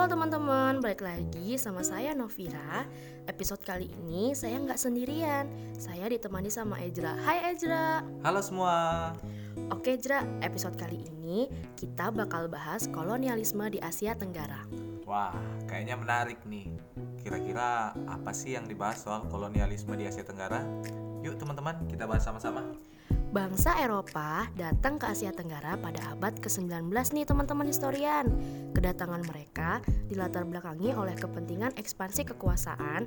Halo teman-teman, balik lagi sama saya Novira. Episode kali ini saya nggak sendirian, saya ditemani sama Ejra. Hai Ejra. Halo semua. Oke Ejra, episode kali ini kita bakal bahas kolonialisme di Asia Tenggara. Wah, kayaknya menarik nih. Kira-kira apa sih yang dibahas soal kolonialisme di Asia Tenggara? Yuk teman-teman, kita bahas sama-sama. Bangsa Eropa datang ke Asia Tenggara pada abad ke-19 nih teman-teman historian. Kedatangan mereka dilatar belakangi oleh kepentingan ekspansi kekuasaan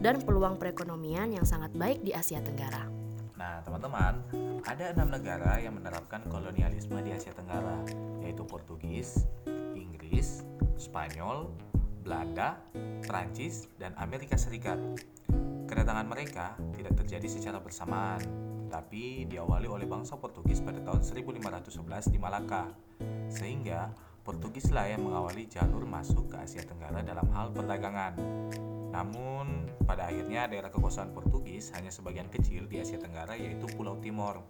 dan peluang perekonomian yang sangat baik di Asia Tenggara. Nah, teman-teman, ada enam negara yang menerapkan kolonialisme di Asia Tenggara, yaitu Portugis, Inggris, Spanyol, Belanda, Prancis, dan Amerika Serikat. Kedatangan mereka tidak terjadi secara bersamaan, tapi diawali oleh bangsa Portugis pada tahun 1511 di Malaka. Sehingga Portugislah yang mengawali jalur masuk ke Asia Tenggara dalam hal perdagangan. Namun, pada akhirnya daerah kekuasaan Portugis hanya sebagian kecil di Asia Tenggara yaitu Pulau Timor.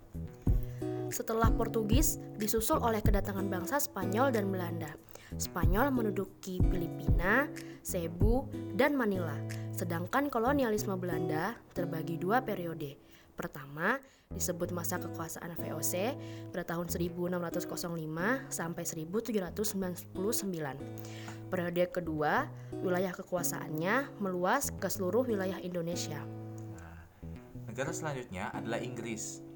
Setelah Portugis disusul oleh kedatangan bangsa Spanyol dan Belanda. Spanyol menduduki Filipina, Cebu, dan Manila. Sedangkan kolonialisme Belanda terbagi dua periode. Pertama, disebut masa kekuasaan VOC pada tahun 1605 sampai 1799. Periode kedua, wilayah kekuasaannya meluas ke seluruh wilayah Indonesia. Nah, negara selanjutnya adalah Inggris.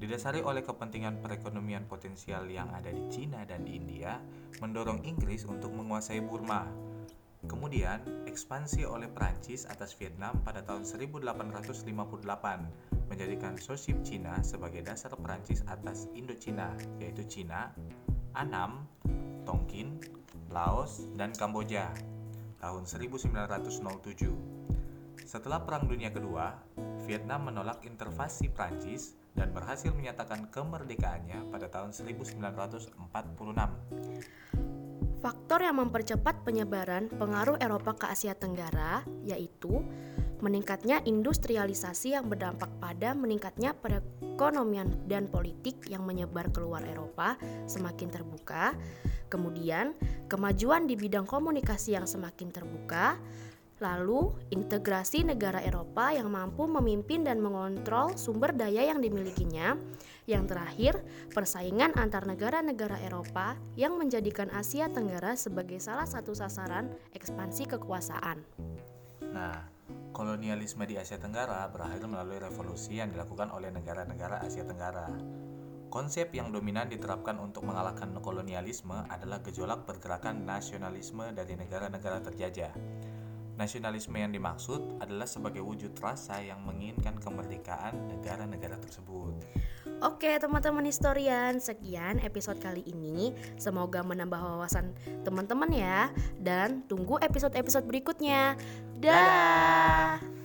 Didasari oleh kepentingan perekonomian potensial yang ada di Cina dan di India, mendorong Inggris untuk menguasai Burma. Kemudian, ekspansi oleh Prancis atas Vietnam pada tahun 1858 menjadikan Soship Cina sebagai dasar Prancis atas Indochina, yaitu Cina, Annam, Tonkin, Laos, dan Kamboja tahun 1907. Setelah Perang Dunia Kedua, Vietnam menolak intervensi Prancis dan berhasil menyatakan kemerdekaannya pada tahun 1946. Faktor yang mempercepat penyebaran pengaruh Eropa ke Asia Tenggara yaitu meningkatnya industrialisasi yang berdampak pada meningkatnya perekonomian dan politik yang menyebar keluar Eropa semakin terbuka, kemudian kemajuan di bidang komunikasi yang semakin terbuka, lalu integrasi negara Eropa yang mampu memimpin dan mengontrol sumber daya yang dimilikinya, yang terakhir persaingan antar negara-negara Eropa yang menjadikan Asia Tenggara sebagai salah satu sasaran ekspansi kekuasaan. Nah, kolonialisme di Asia Tenggara berakhir melalui revolusi yang dilakukan oleh negara-negara Asia Tenggara. Konsep yang dominan diterapkan untuk mengalahkan kolonialisme adalah gejolak pergerakan nasionalisme dari negara-negara terjajah. Nasionalisme yang dimaksud adalah sebagai wujud rasa yang menginginkan kemerdekaan negara-negara tersebut. Oke, teman-teman historian, sekian episode kali ini. Semoga menambah wawasan teman-teman ya, dan tunggu episode-episode berikutnya. Dah. Dadah.